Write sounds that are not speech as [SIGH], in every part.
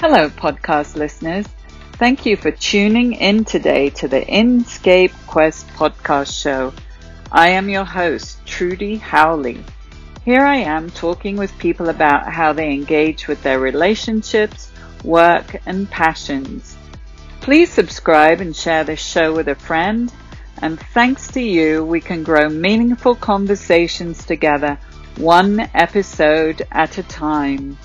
Hello, podcast listeners. Thank you for tuning in today to the Inscape Quest podcast show. I am your host, Trudy Howley. Here I am talking with people about how they engage with their relationships, work, and passions. Please subscribe and share this show with a friend. And thanks to you, we can grow meaningful conversations together, one episode at a time.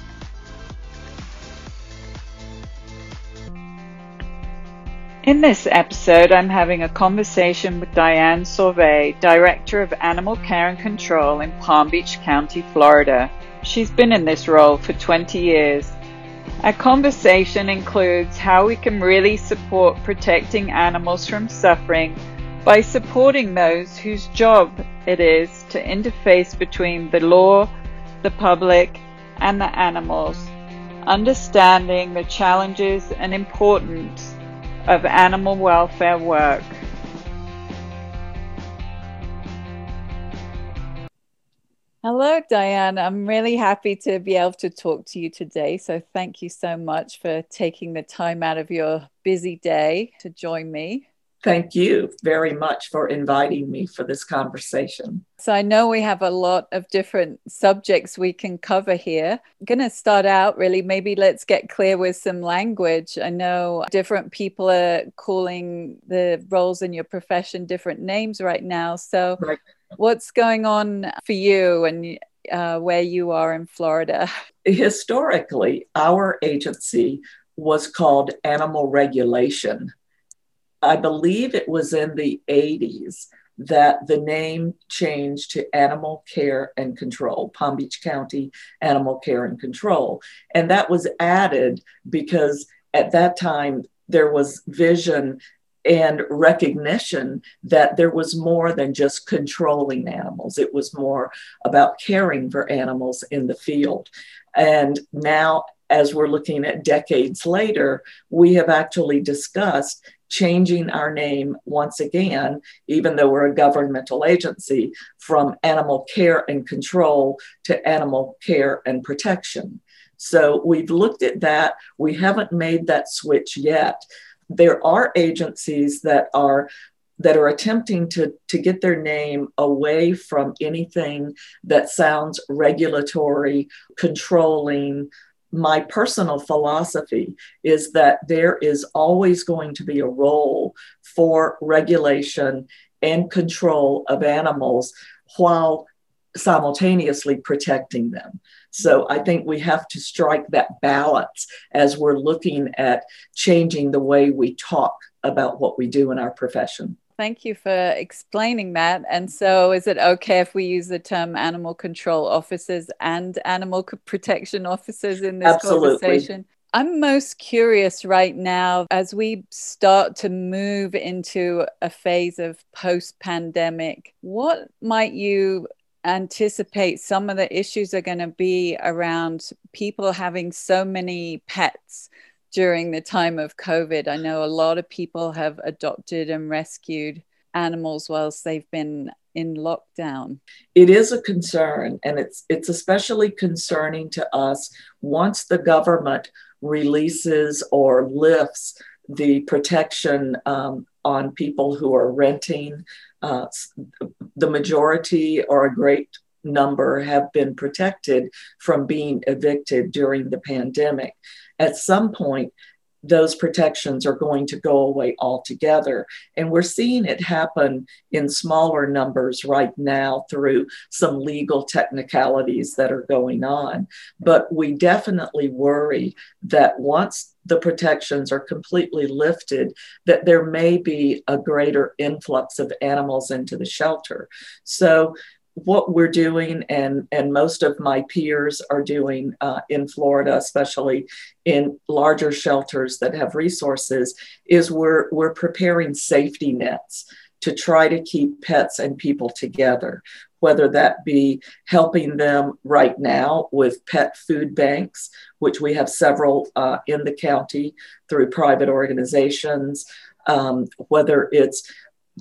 In this episode, I'm having a conversation with Diane Sauvé, Director of Animal Care and Control in Palm Beach County, Florida. She's been in this role for 20 years. Our conversation includes how we can really support protecting animals from suffering by supporting those whose job it is to interface between the law, the public, and the animals, understanding the challenges and importance of animal welfare work. Hello, Diane. I'm really happy to be able to talk to you today. So, thank you so much for taking the time out of your busy day to join me. Thank you very much for inviting me for this conversation. So, I know we have a lot of different subjects we can cover here. I'm going to start out really, maybe let's get clear with some language. I know different people are calling the roles in your profession different names right now. So, right. what's going on for you and uh, where you are in Florida? Historically, our agency was called Animal Regulation I believe it was in the 80s that the name changed to Animal Care and Control, Palm Beach County Animal Care and Control. And that was added because at that time there was vision and recognition that there was more than just controlling animals. It was more about caring for animals in the field. And now, as we're looking at decades later, we have actually discussed changing our name once again, even though we're a governmental agency, from animal care and control to animal care and protection. So we've looked at that. We haven't made that switch yet. There are agencies that are that are attempting to, to get their name away from anything that sounds regulatory, controlling, my personal philosophy is that there is always going to be a role for regulation and control of animals while simultaneously protecting them. So I think we have to strike that balance as we're looking at changing the way we talk about what we do in our profession. Thank you for explaining that. And so, is it okay if we use the term animal control officers and animal protection officers in this Absolutely. conversation? I'm most curious right now as we start to move into a phase of post pandemic, what might you anticipate some of the issues are going to be around people having so many pets? During the time of COVID. I know a lot of people have adopted and rescued animals whilst they've been in lockdown. It is a concern, and it's it's especially concerning to us once the government releases or lifts the protection um, on people who are renting. Uh, the majority or a great number have been protected from being evicted during the pandemic at some point, those protections are going to go away altogether. And we're seeing it happen in smaller numbers right now through some legal technicalities that are going on. But we definitely worry that once the protections are completely lifted, that there may be a greater influx of animals into the shelter. So what we're doing and and most of my peers are doing uh, in florida especially in larger shelters that have resources is we're we're preparing safety nets to try to keep pets and people together whether that be helping them right now with pet food banks which we have several uh, in the county through private organizations um, whether it's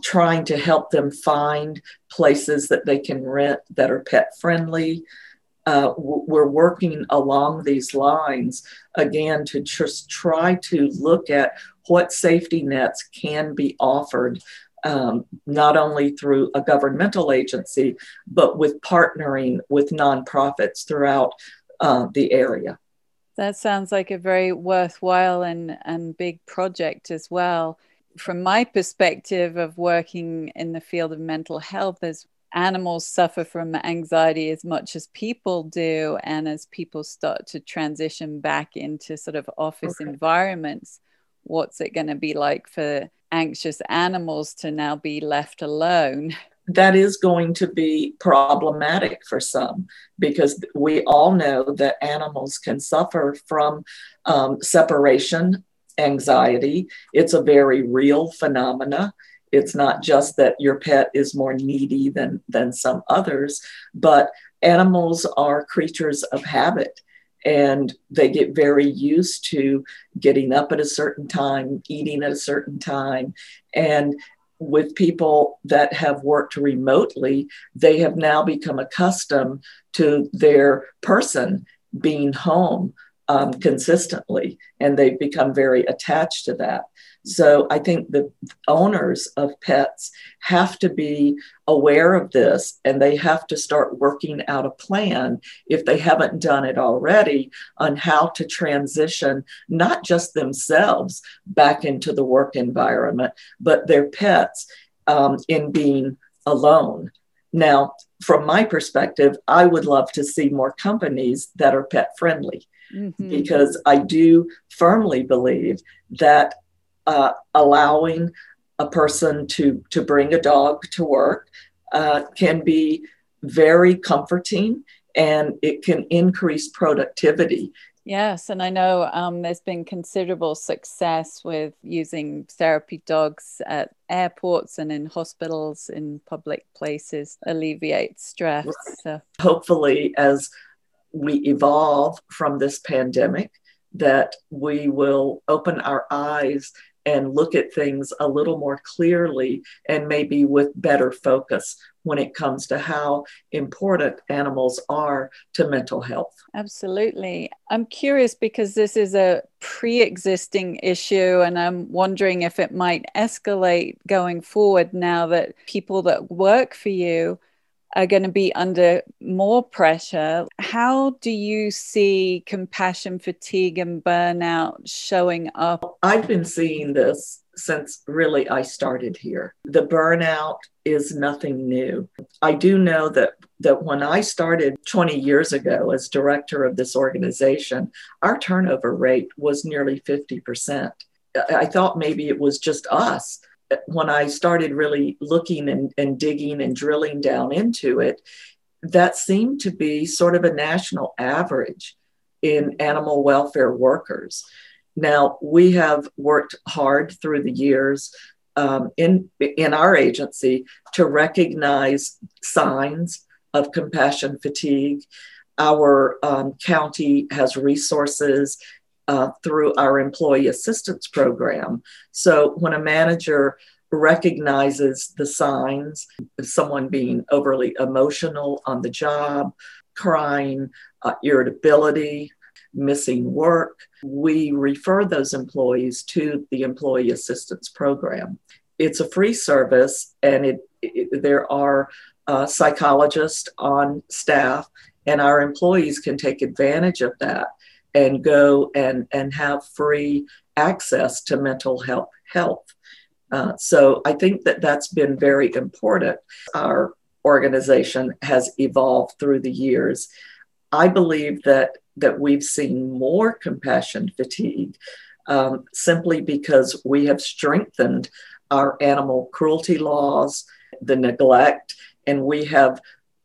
trying to help them find places that they can rent that are pet friendly. uh, we're working along these lines again to just try to look at what safety nets can be offered um, not only through a governmental agency, but with partnering with nonprofits throughout uh, the area. That sounds like a very worthwhile and, and big project as well. From my perspective of working in the field of mental health, as animals suffer from anxiety as much as people do, and as people start to transition back into sort of office okay. environments, what's it going to be like for anxious animals to now be left alone? that is going to be problematic for some because we all know that animals can suffer from um, separation anxiety. It's a very real phenomena. It's not just that your pet is more needy than, than some others, but animals are creatures of habit and they get very used to getting up at a certain time, eating at a certain time, and with people that have worked remotely, they have now become accustomed to their person being home um, consistently, and they've become very attached to that. So I think the owners of pets have to be aware of this and they have to start working out a plan, if they haven't done it already, on how to transition not just themselves back into the work environment, but their pets um, in being alone. Now, from my perspective, I would love to see more companies that are pet friendly. Mm-hmm. Because I do firmly believe that uh, allowing a person to to bring a dog to work uh, can be very comforting and it can increase productivity. Yes, and I know um, there's been considerable success with using therapy dogs at airports and in hospitals, in public places, alleviate stress. So. Hopefully, as we evolve from this pandemic, that we will open our eyes and look at things a little more clearly and maybe with better focus when it comes to how important animals are to mental health. Absolutely. I'm curious because this is a pre existing issue, and I'm wondering if it might escalate going forward now that people that work for you are going to be under more pressure. How do you see compassion fatigue and burnout showing up? I've been seeing this since really I started here. The burnout is nothing new. I do know that that when I started 20 years ago as director of this organization, our turnover rate was nearly 50%. I thought maybe it was just us when I started really looking and, and digging and drilling down into it, that seemed to be sort of a national average in animal welfare workers. Now, we have worked hard through the years um, in, in our agency to recognize signs of compassion fatigue. Our um, county has resources uh, through our employee assistance program. So when a manager recognizes the signs of someone being overly emotional on the job, crying, uh, irritability, missing work, we refer those employees to the employee assistance program. It's a free service and it, it there are uh, psychologists on staff, and our employees can take advantage of that and go and, and have free access to mental health. health. Uh, so I think that that's been very important. Our organization has evolved through the years. I believe that that we've seen more compassion fatigue um, simply because we have strengthened our animal cruelty laws, the neglect, and we have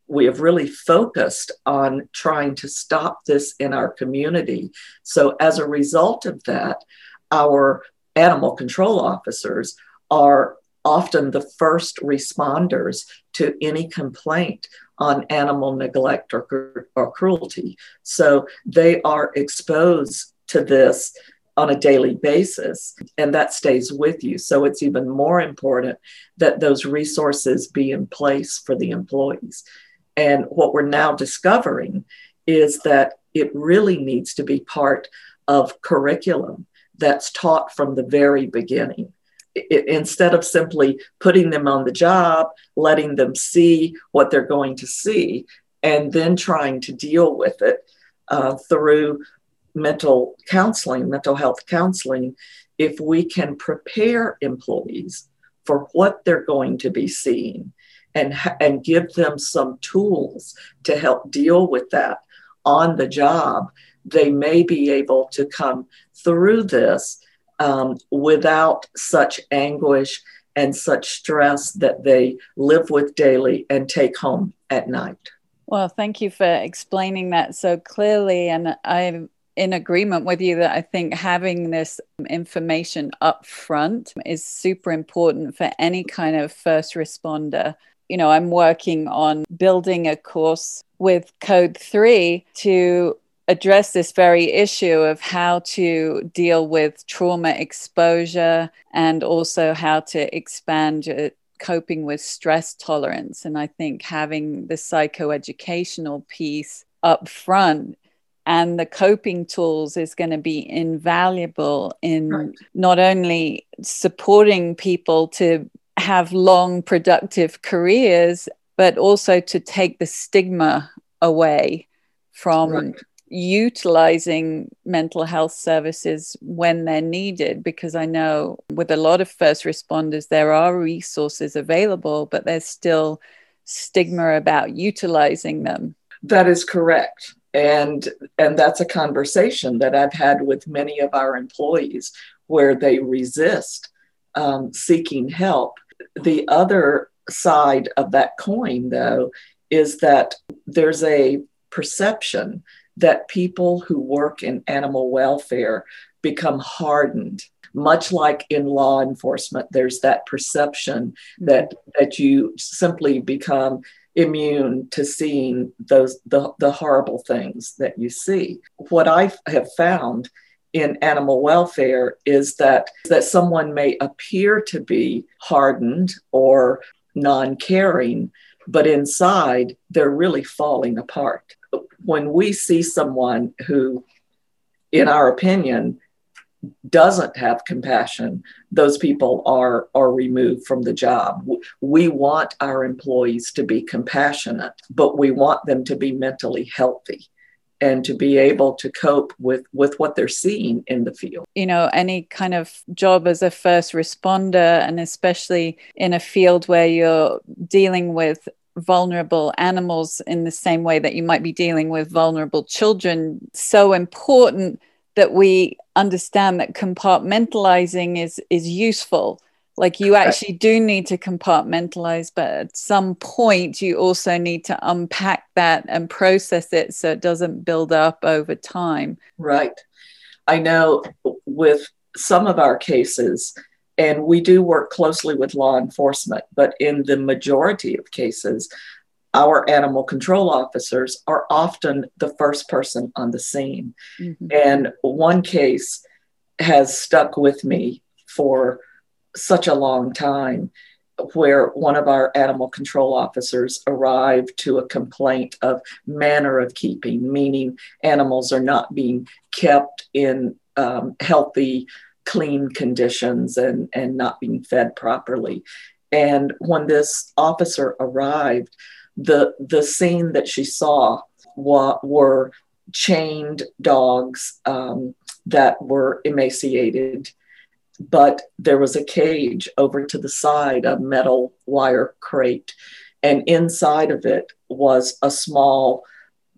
we have really focused on trying to stop this in our community. So, as a result of that, our animal control officers are often the first responders to any complaint on animal neglect or, or cruelty. So, they are exposed to this on a daily basis, and that stays with you. So it's even more important that those resources be in place for the employees. And what we're now discovering is that it really needs to be part of curriculum that's taught from the very beginning. It, instead of simply putting them on the job, letting them see what they're going to see, and then trying to deal with it uh, through mental counseling, mental health counseling, if we can prepare employees for what they're going to be seeing and, and give them some tools to help deal with that on the job, they may be able to come through this um, without such anguish and such stress that they live with daily and take home at night. Well, thank you for explaining that so clearly. And I'm in agreement with you that I think having this information up front is super important for any kind of first responder. You know, I'm working on building a course with Code 3 to address this very issue of how to deal with trauma exposure and also how to expand coping with stress tolerance. And I think having the psychoeducational piece up front and the coping tools is going to be invaluable in right. not only supporting people to have long productive careers but also to take the stigma away from right utilizing mental health services when they're needed because I know with a lot of first responders, there are resources available, but there's still stigma about utilizing them. That is correct. And, and that's a conversation that I've had with many of our employees where they resist um, seeking help. The other side of that coin, though, is that there's a perception that people who work in animal welfare become hardened much like in law enforcement there's that perception mm-hmm. that that you simply become immune to seeing those the, the horrible things that you see what i have found in animal welfare is that that someone may appear to be hardened or non-caring but inside they're really falling apart when we see someone who, in our opinion, doesn't have compassion, those people are, are removed from the job. We want our employees to be compassionate, but we want them to be mentally healthy and to be able to cope with with what they're seeing in the field. You know any kind of job as a first responder and especially in a field where you're dealing with vulnerable animals in the same way that you might be dealing with vulnerable children so important that we understand that compartmentalizing is is useful like you actually do need to compartmentalize but at some point you also need to unpack that and process it so it doesn't build up over time right i know with some of our cases and we do work closely with law enforcement, but in the majority of cases, our animal control officers are often the first person on the scene. Mm-hmm. And one case has stuck with me for such a long time where one of our animal control officers arrived to a complaint of manner of keeping, meaning animals are not being kept in um, healthy clean conditions and, and not being fed properly. And when this officer arrived, the, the scene that she saw wa- were chained dogs um, that were emaciated, but there was a cage over to the side, a metal wire crate, and inside of it was a small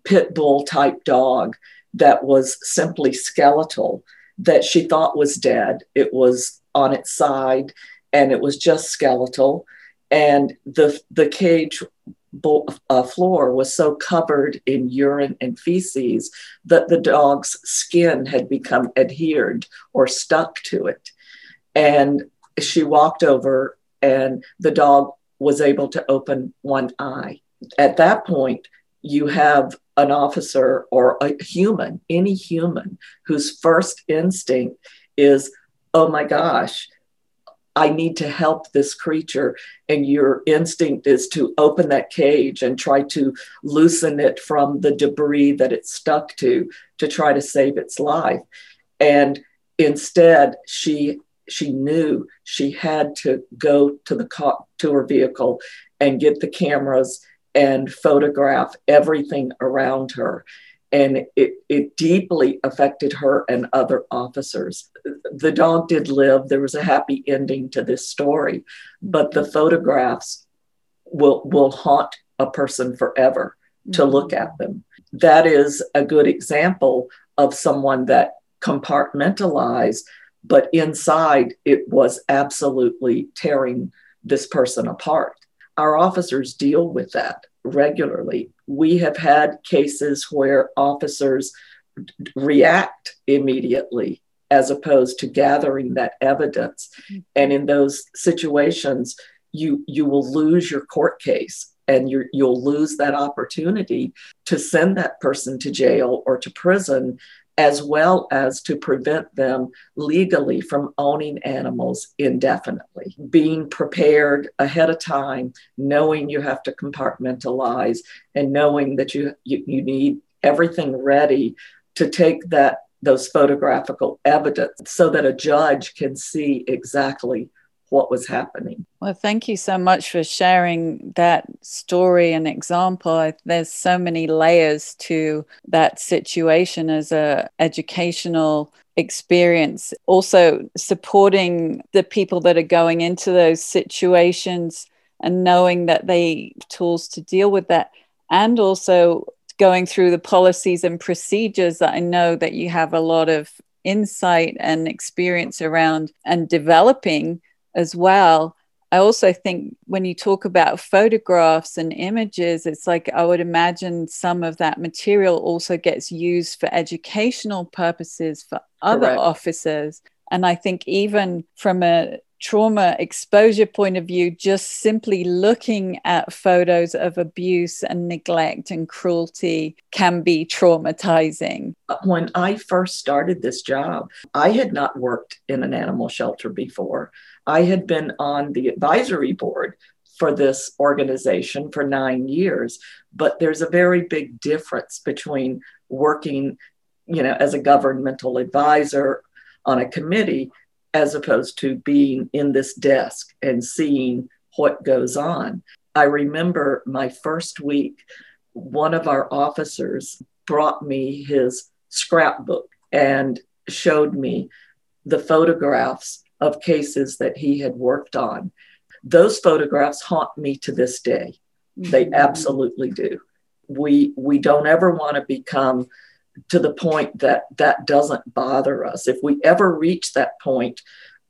pit bull type dog that was simply skeletal that she thought was dead. It was on its side and it was just skeletal. And the, the cage uh, floor was so covered in urine and feces that the dog's skin had become adhered or stuck to it. And she walked over, and the dog was able to open one eye. At that point, you have an officer or a human, any human, whose first instinct is, oh my gosh, I need to help this creature. And your instinct is to open that cage and try to loosen it from the debris that it's stuck to to try to save its life. And instead, she she knew she had to go to the car, to her vehicle and get the cameras and photograph everything around her and it, it deeply affected her and other officers. The dog did live. There was a happy ending to this story, but the photographs will, will haunt a person forever to mm-hmm. look at them. That is a good example of someone that compartmentalized, but inside it was absolutely tearing this person apart. Our officers deal with that regularly. We have had cases where officers react immediately as opposed to gathering that evidence. And in those situations, you, you will lose your court case and you you'll lose that opportunity to send that person to jail or to prison as well as to prevent them legally from owning animals indefinitely. Being prepared ahead of time, knowing you have to compartmentalize, and knowing that you, you, you need everything ready to take that those photographical evidence so that a judge can see exactly what was happening. Well, thank you so much for sharing that story and example. There's so many layers to that situation as a educational experience. Also supporting the people that are going into those situations and knowing that they tools to deal with that and also going through the policies and procedures that I know that you have a lot of insight and experience around and developing as well. I also think when you talk about photographs and images, it's like I would imagine some of that material also gets used for educational purposes for other Correct. officers. And I think even from a trauma exposure point of view, just simply looking at photos of abuse and neglect and cruelty can be traumatizing. When I first started this job, I had not worked in an animal shelter before. I had been on the advisory board for this organization for nine years, but there's a very big difference between working, you know, as a governmental advisor on a committee as opposed to being in this desk and seeing what goes on. I remember my first week, one of our officers brought me his scrapbook and showed me the photographs of cases that he had worked on. Those photographs haunt me to this day. They mm-hmm. absolutely do. We we don't ever want to become to the point that that doesn't bother us. If we ever reach that point,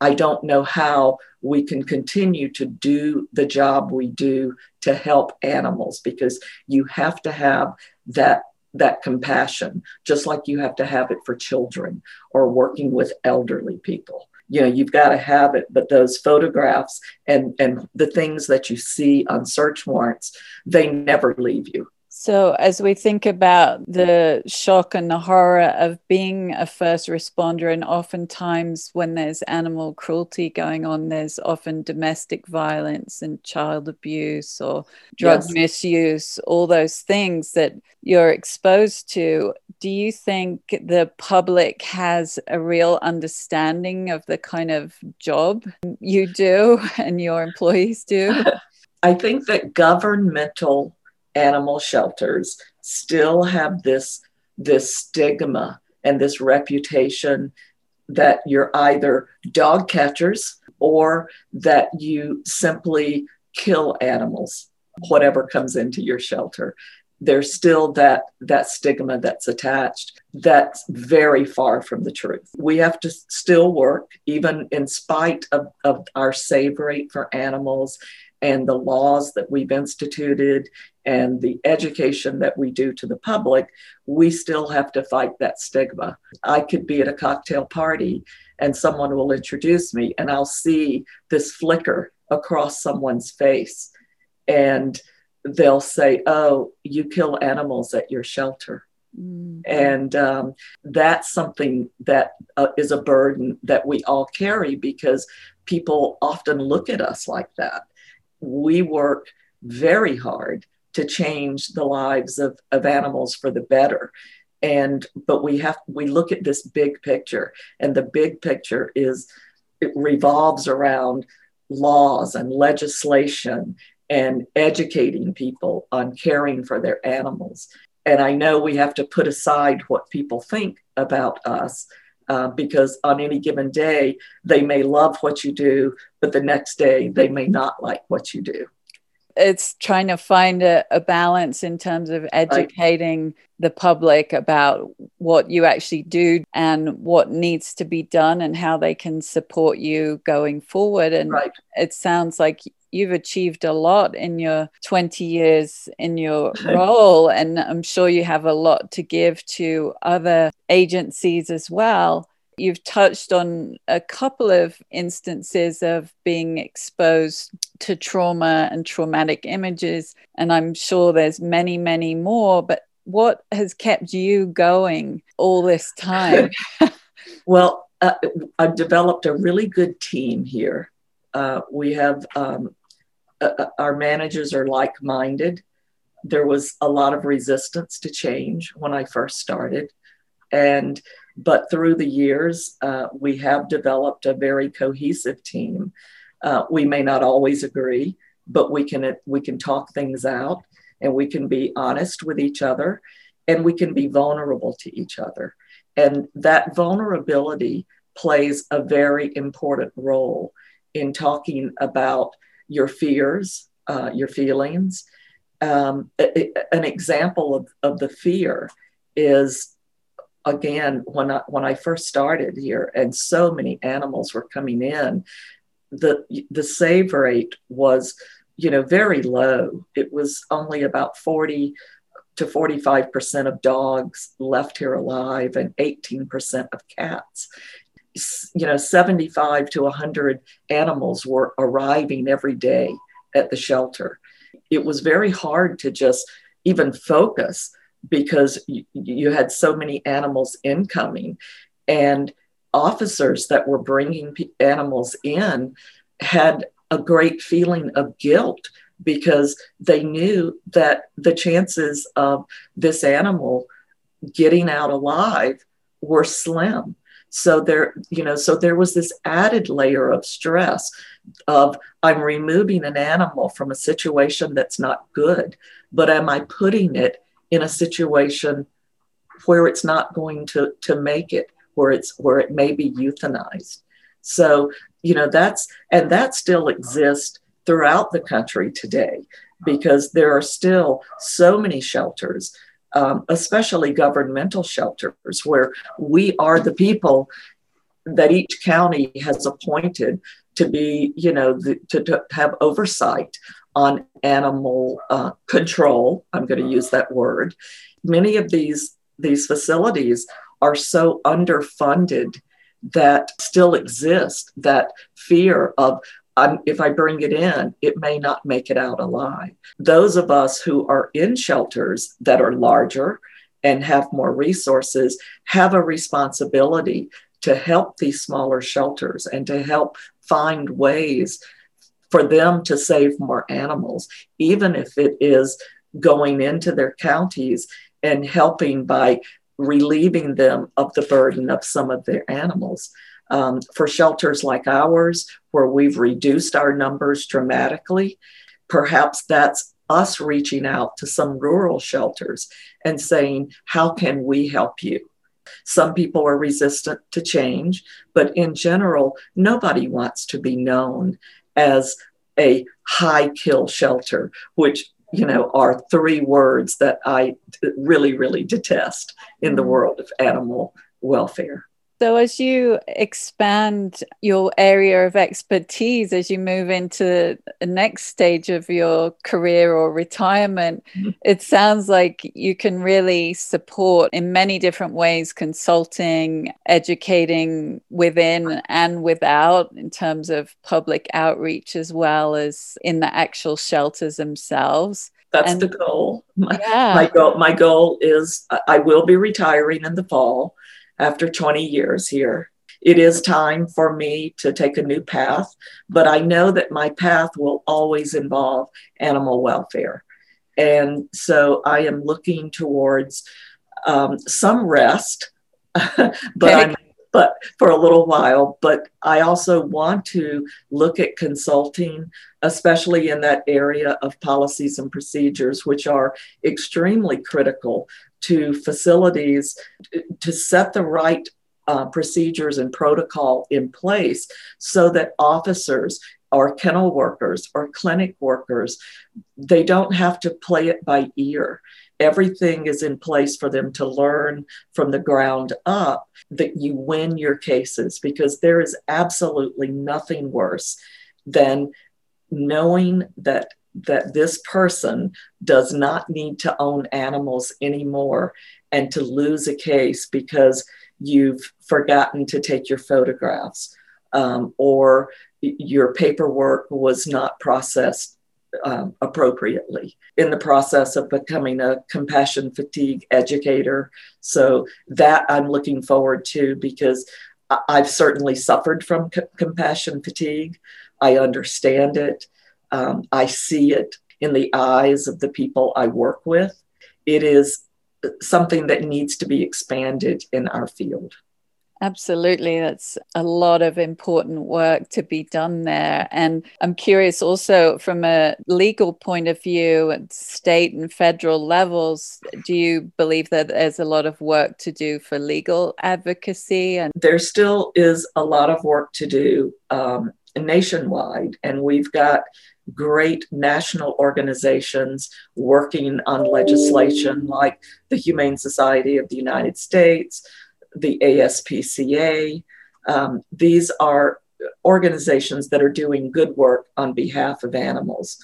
I don't know how we can continue to do the job we do to help animals because you have to have that that compassion just like you have to have it for children or working with elderly people you know you've got to have it but those photographs and and the things that you see on search warrants they never leave you so, as we think about the shock and the horror of being a first responder, and oftentimes when there's animal cruelty going on, there's often domestic violence and child abuse or drug yes. misuse, all those things that you're exposed to. Do you think the public has a real understanding of the kind of job you do [LAUGHS] and your employees do? [LAUGHS] I think that governmental animal shelters still have this this stigma and this reputation that you're either dog catchers or that you simply kill animals whatever comes into your shelter. There's still that that stigma that's attached that's very far from the truth. We have to still work even in spite of, of our save rate for animals and the laws that we've instituted and the education that we do to the public, we still have to fight that stigma. I could be at a cocktail party and someone will introduce me, and I'll see this flicker across someone's face. And they'll say, Oh, you kill animals at your shelter. Mm-hmm. And um, that's something that uh, is a burden that we all carry because people often look at us like that. We work very hard to change the lives of, of animals for the better. And but we have we look at this big picture and the big picture is it revolves around laws and legislation and educating people on caring for their animals. And i know we have to put aside what people think about us uh, because on any given day they may love what you do but the next day they may not like what you do it's trying to find a, a balance in terms of educating right. the public about what you actually do and what needs to be done and how they can support you going forward. And right. it sounds like you've achieved a lot in your 20 years in your [LAUGHS] role. And I'm sure you have a lot to give to other agencies as well. You've touched on a couple of instances of being exposed to trauma and traumatic images, and I'm sure there's many, many more. But what has kept you going all this time? [LAUGHS] [LAUGHS] well, uh, I've developed a really good team here. Uh, we have um, uh, uh our managers are like minded. There was a lot of resistance to change when I first started. And but through the years, uh, we have developed a very cohesive team. Uh, we may not always agree, but we can we can talk things out, and we can be honest with each other, and we can be vulnerable to each other. And that vulnerability plays a very important role in talking about your fears, uh, your feelings. Um, a, a, an example of, of the fear is again when I, when I first started here and so many animals were coming in the the save rate was you know very low. It was only about 40 to 45% of dogs left here alive and 18% of cats. You know 75 to 100 animals were arriving every day at the shelter. It was very hard to just even focus because you, you had so many animals incoming. And officers that were bringing animals in had a great feeling of guilt because they knew that the chances of this animal getting out alive were slim. So there you know so there was this added layer of stress of i'm removing an animal from a situation that's not good but am i putting it in a situation where it's not going to, to make it, where it's where it may be euthanized. So, you know, that's and that still exists throughout the country today because there are still so many shelters, um, especially governmental shelters, where we are the people that each county has appointed to be, you know, the, to, to have oversight on animal uh, control. I'm going to use that word. Many of these, these facilities are so underfunded that still exist that fear of um, if I bring it in, it may not make it out alive. Those of us who are in shelters that are larger and have more resources have a responsibility to help these smaller shelters and to help find ways for them to save more animals, even if it is going into their counties and helping by relieving them of the burden of some of their animals. Um, for shelters like ours, where we've reduced our numbers dramatically, perhaps that's us reaching out to some rural shelters and saying, How can we help you? Some people are resistant to change, but in general, nobody wants to be known as a high kill shelter, which you know are three words that I really, really detest in the mm. world of animal welfare. So, as you expand your area of expertise, as you move into the next stage of your career or retirement, mm-hmm. it sounds like you can really support in many different ways consulting, educating within and without, in terms of public outreach, as well as in the actual shelters themselves That's and, the goal. My, [LAUGHS] yeah. my goal. My goal is I will be retiring in the fall after 20 years here. It is time for me to take a new path, but I know that my path will always involve animal welfare. And so I am looking towards um, some rest, [LAUGHS] but okay. I'm but for a little while. But I also want to look at consulting, especially in that area of policies and procedures, which are extremely critical to facilities to set the right uh, procedures and protocol in place so that officers or kennel workers or clinic workers they don't have to play it by ear everything is in place for them to learn from the ground up that you win your cases because there is absolutely nothing worse than knowing that that this person does not need to own animals anymore and to lose a case because you've forgotten to take your photographs um, or your paperwork was not processed um, appropriately in the process of becoming a compassion fatigue educator. So that I'm looking forward to because I've certainly suffered from c- compassion fatigue. I understand it. Um, I see it in the eyes of the people I work with. It is something that needs to be expanded in our field. Absolutely. That's a lot of important work to be done there. And I'm curious also from a legal point of view at state and federal levels, do you believe that there's a lot of work to do for legal advocacy? And there still is a lot of work to do um, nationwide. And we've got great national organizations working on legislation like the Humane Society of the United States the ASPCA. Um, these are organizations that are doing good work on behalf of animals.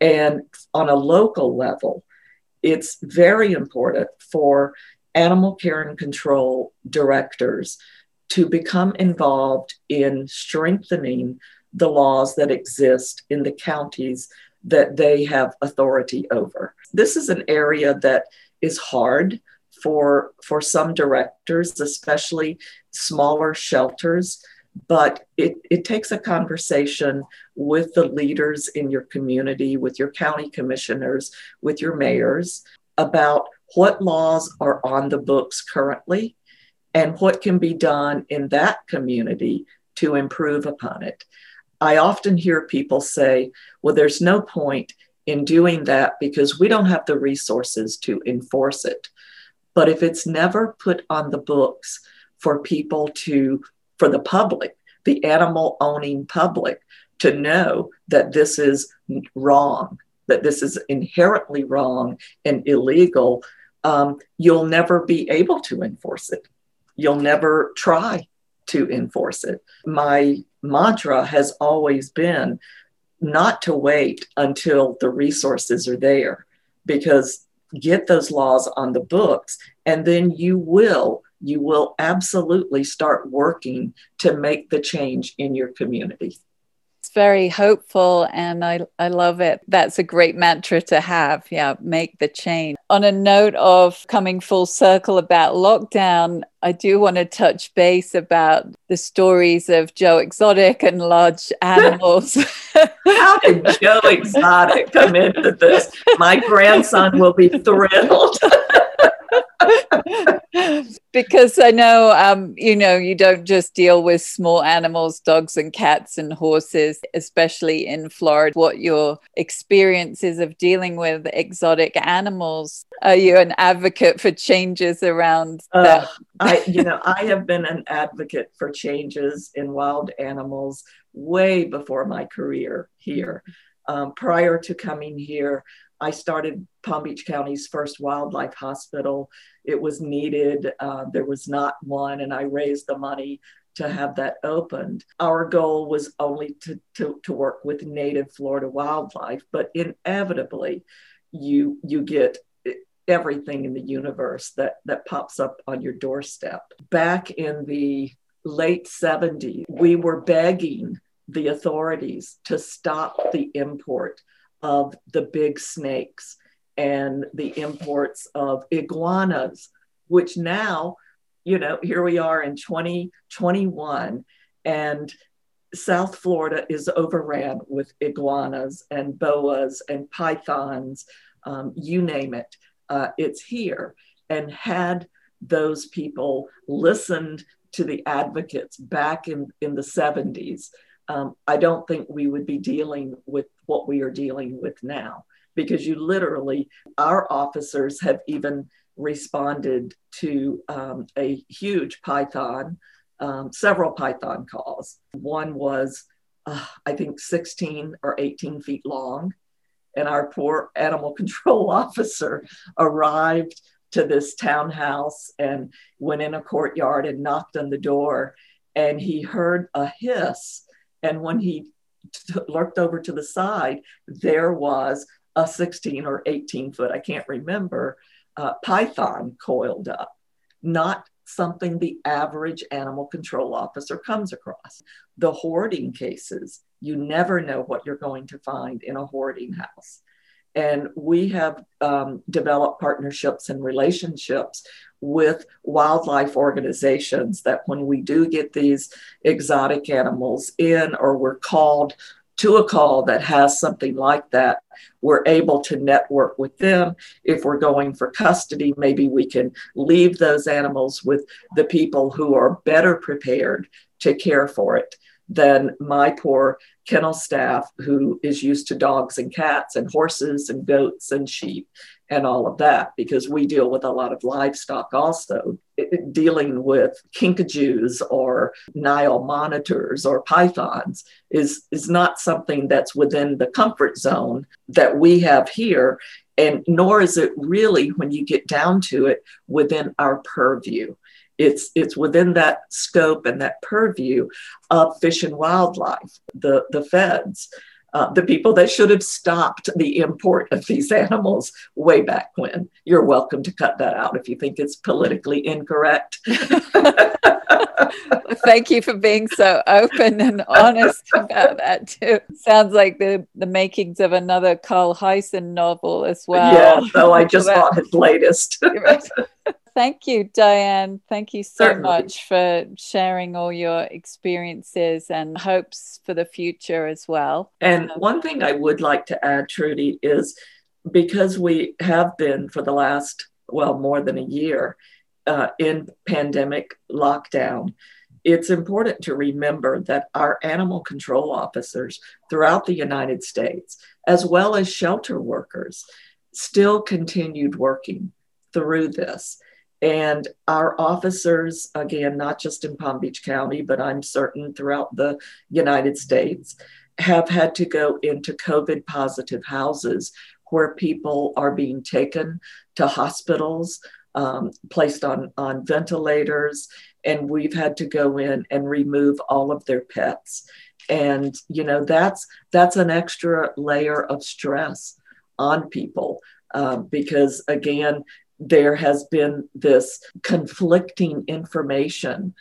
And on a local level, it's very important for animal care and control directors to become involved in strengthening the laws that exist in the counties that they have authority over. This is an area that is hard for for some directors, especially smaller shelters. But it, it takes a conversation with the leaders in your community, with your county commissioners, with your mayors about what laws are on the books currently and what can be done in that community to improve upon it. I often hear people say, well, there's no point in doing that because we don't have the resources to enforce it. But if it's never put on the books for people to, for the public, the animal owning public, to know that this is wrong, that this is inherently wrong and illegal, um, you'll never be able to enforce it. You'll never try to enforce it. My mantra has always been not to wait until the resources are there because get those laws on the books and then you will you will absolutely start working to make the change in your community very hopeful and I, I love it. That's a great mantra to have. Yeah make the change. On a note of coming full circle about lockdown i do want to touch base about the stories of joe exotic and large [LAUGHS] animals. How did [LAUGHS] joe exotic come into this? My grandson will be thrilled [LAUGHS] [LAUGHS] because I know, um, you know, you don't just deal with small animals, dogs and cats and horses, especially in Florida. What your experiences of dealing with exotic animals? Are you an advocate for changes around uh, that? I, [LAUGHS] you know, I have been an advocate for changes in wild animals way before my career here. Um, prior to coming here, I started Palm Beach County's first wildlife hospital. It was needed, uh, there was not one, and I raised the money to have that opened. Our goal was only to, to, to work with native Florida wildlife, but inevitably, you, you get everything in the universe that, that pops up on your doorstep. Back in the late 70s, we were begging the authorities to stop the import of the big snakes and the imports of iguanas, which now, you know, here we are in 2021, and South Florida is overran with iguanas and boas and pythons, um, you name it. Uh, it's here. And had those people listened to the advocates back in, in the 70s, um, I don't think we would be dealing with what we are dealing with now because you literally, our officers have even responded to um, a huge python, um, several python calls. One was, uh, I think, 16 or 18 feet long. And our poor animal [LAUGHS] control officer arrived to this townhouse and went in a courtyard and knocked on the door. And he heard a hiss. And when he [LAUGHS] looked over to the side, there was a 16 or 18 foot, I can't remember, uh, python coiled up, not something the average animal control officer comes across. The hoarding cases, you never know what you're going to find in a hoarding house. And we have um, developed partnerships and relationships with wildlife organizations that when we do get these exotic animals in or we're called to a call that has something like that, we're able to network with them. If we're going for custody, maybe we can leave those animals with the people who are better prepared to care for it than my poor kennel staff who is used to dogs and cats and horses and goats and sheep and all of that because we deal with a lot of livestock also. It, dealing with kinkajous or Nile monitors or pythons is, is not something that's within the comfort zone that we have here. And nor is it really, when you get down to it, within our purview. It's, it's within that scope and that purview of fish and wildlife, the, the feds uh, the people that should have stopped the import of these [LAUGHS] animals way back when. You're welcome to cut that out if you think it's politically incorrect. [LAUGHS] [LAUGHS] [LAUGHS] Thank you for being so open and honest about that too. Sounds like the the makings of another Carl Hiaasen novel as well. Yeah, so I just bought his latest. [LAUGHS] Thank you, Diane. Thank you so Certainly. much for sharing all your experiences and hopes for the future as well. And um, one thing I would like to add, Trudy, is because we have been for the last, well, more than a year uh, in pandemic lockdown, it's important to remember that our animal control officers throughout the United States, as well as shelter workers, still continued working through this. And our officers, again, not just in Palm Beach County, but I'm certain throughout the United States, have had to go into COVID positive houses where people are being taken to hospitals, um, placed on, on ventilators, and we've had to go in and remove all of their pets. And you know that's that's an extra layer of stress on people um, because again there has been this conflicting information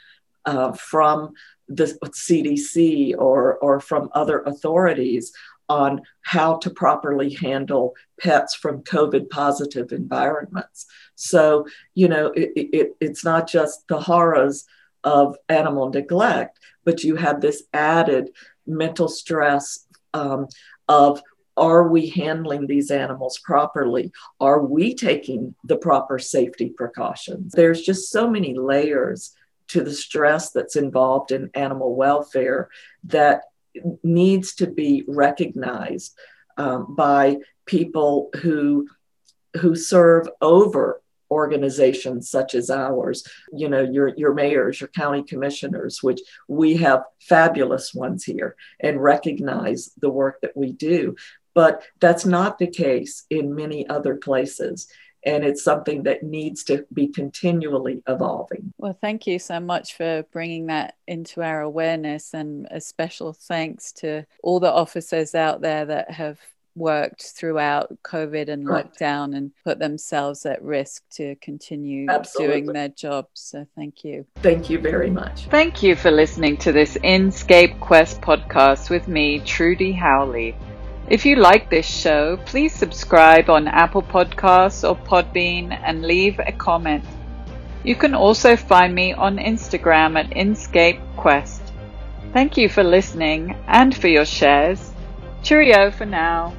uh, from the CDC or, or from other authorities on how to properly handle pets from COVID positive environments. So, you know, it, it, it's not just the horrors of animal neglect, but you have this added mental stress um, of are we handling these animals properly? Are we taking the proper safety precautions? There's just so many layers to the stress that's involved in animal welfare that needs to be recognized um, by people who who serve over organizations such as ours you know your your mayors your county commissioners which we have fabulous ones here and recognize the work that we do but that's not the case in many other places. And it's something that needs to be continually evolving. Well, thank you so much for bringing that into our awareness. And a special thanks to all the officers out there that have worked throughout COVID and Correct. lockdown and put themselves at risk to continue Absolutely. doing their jobs. So thank you. Thank you very much. Thank you for listening to this Inscape Quest podcast with me, Trudy Howley. If you like this show, please subscribe on Apple Podcasts or Podbean and leave a comment. You can also find me on Instagram at Inscape Quest. Thank you for listening and for your shares. Cheerio for now.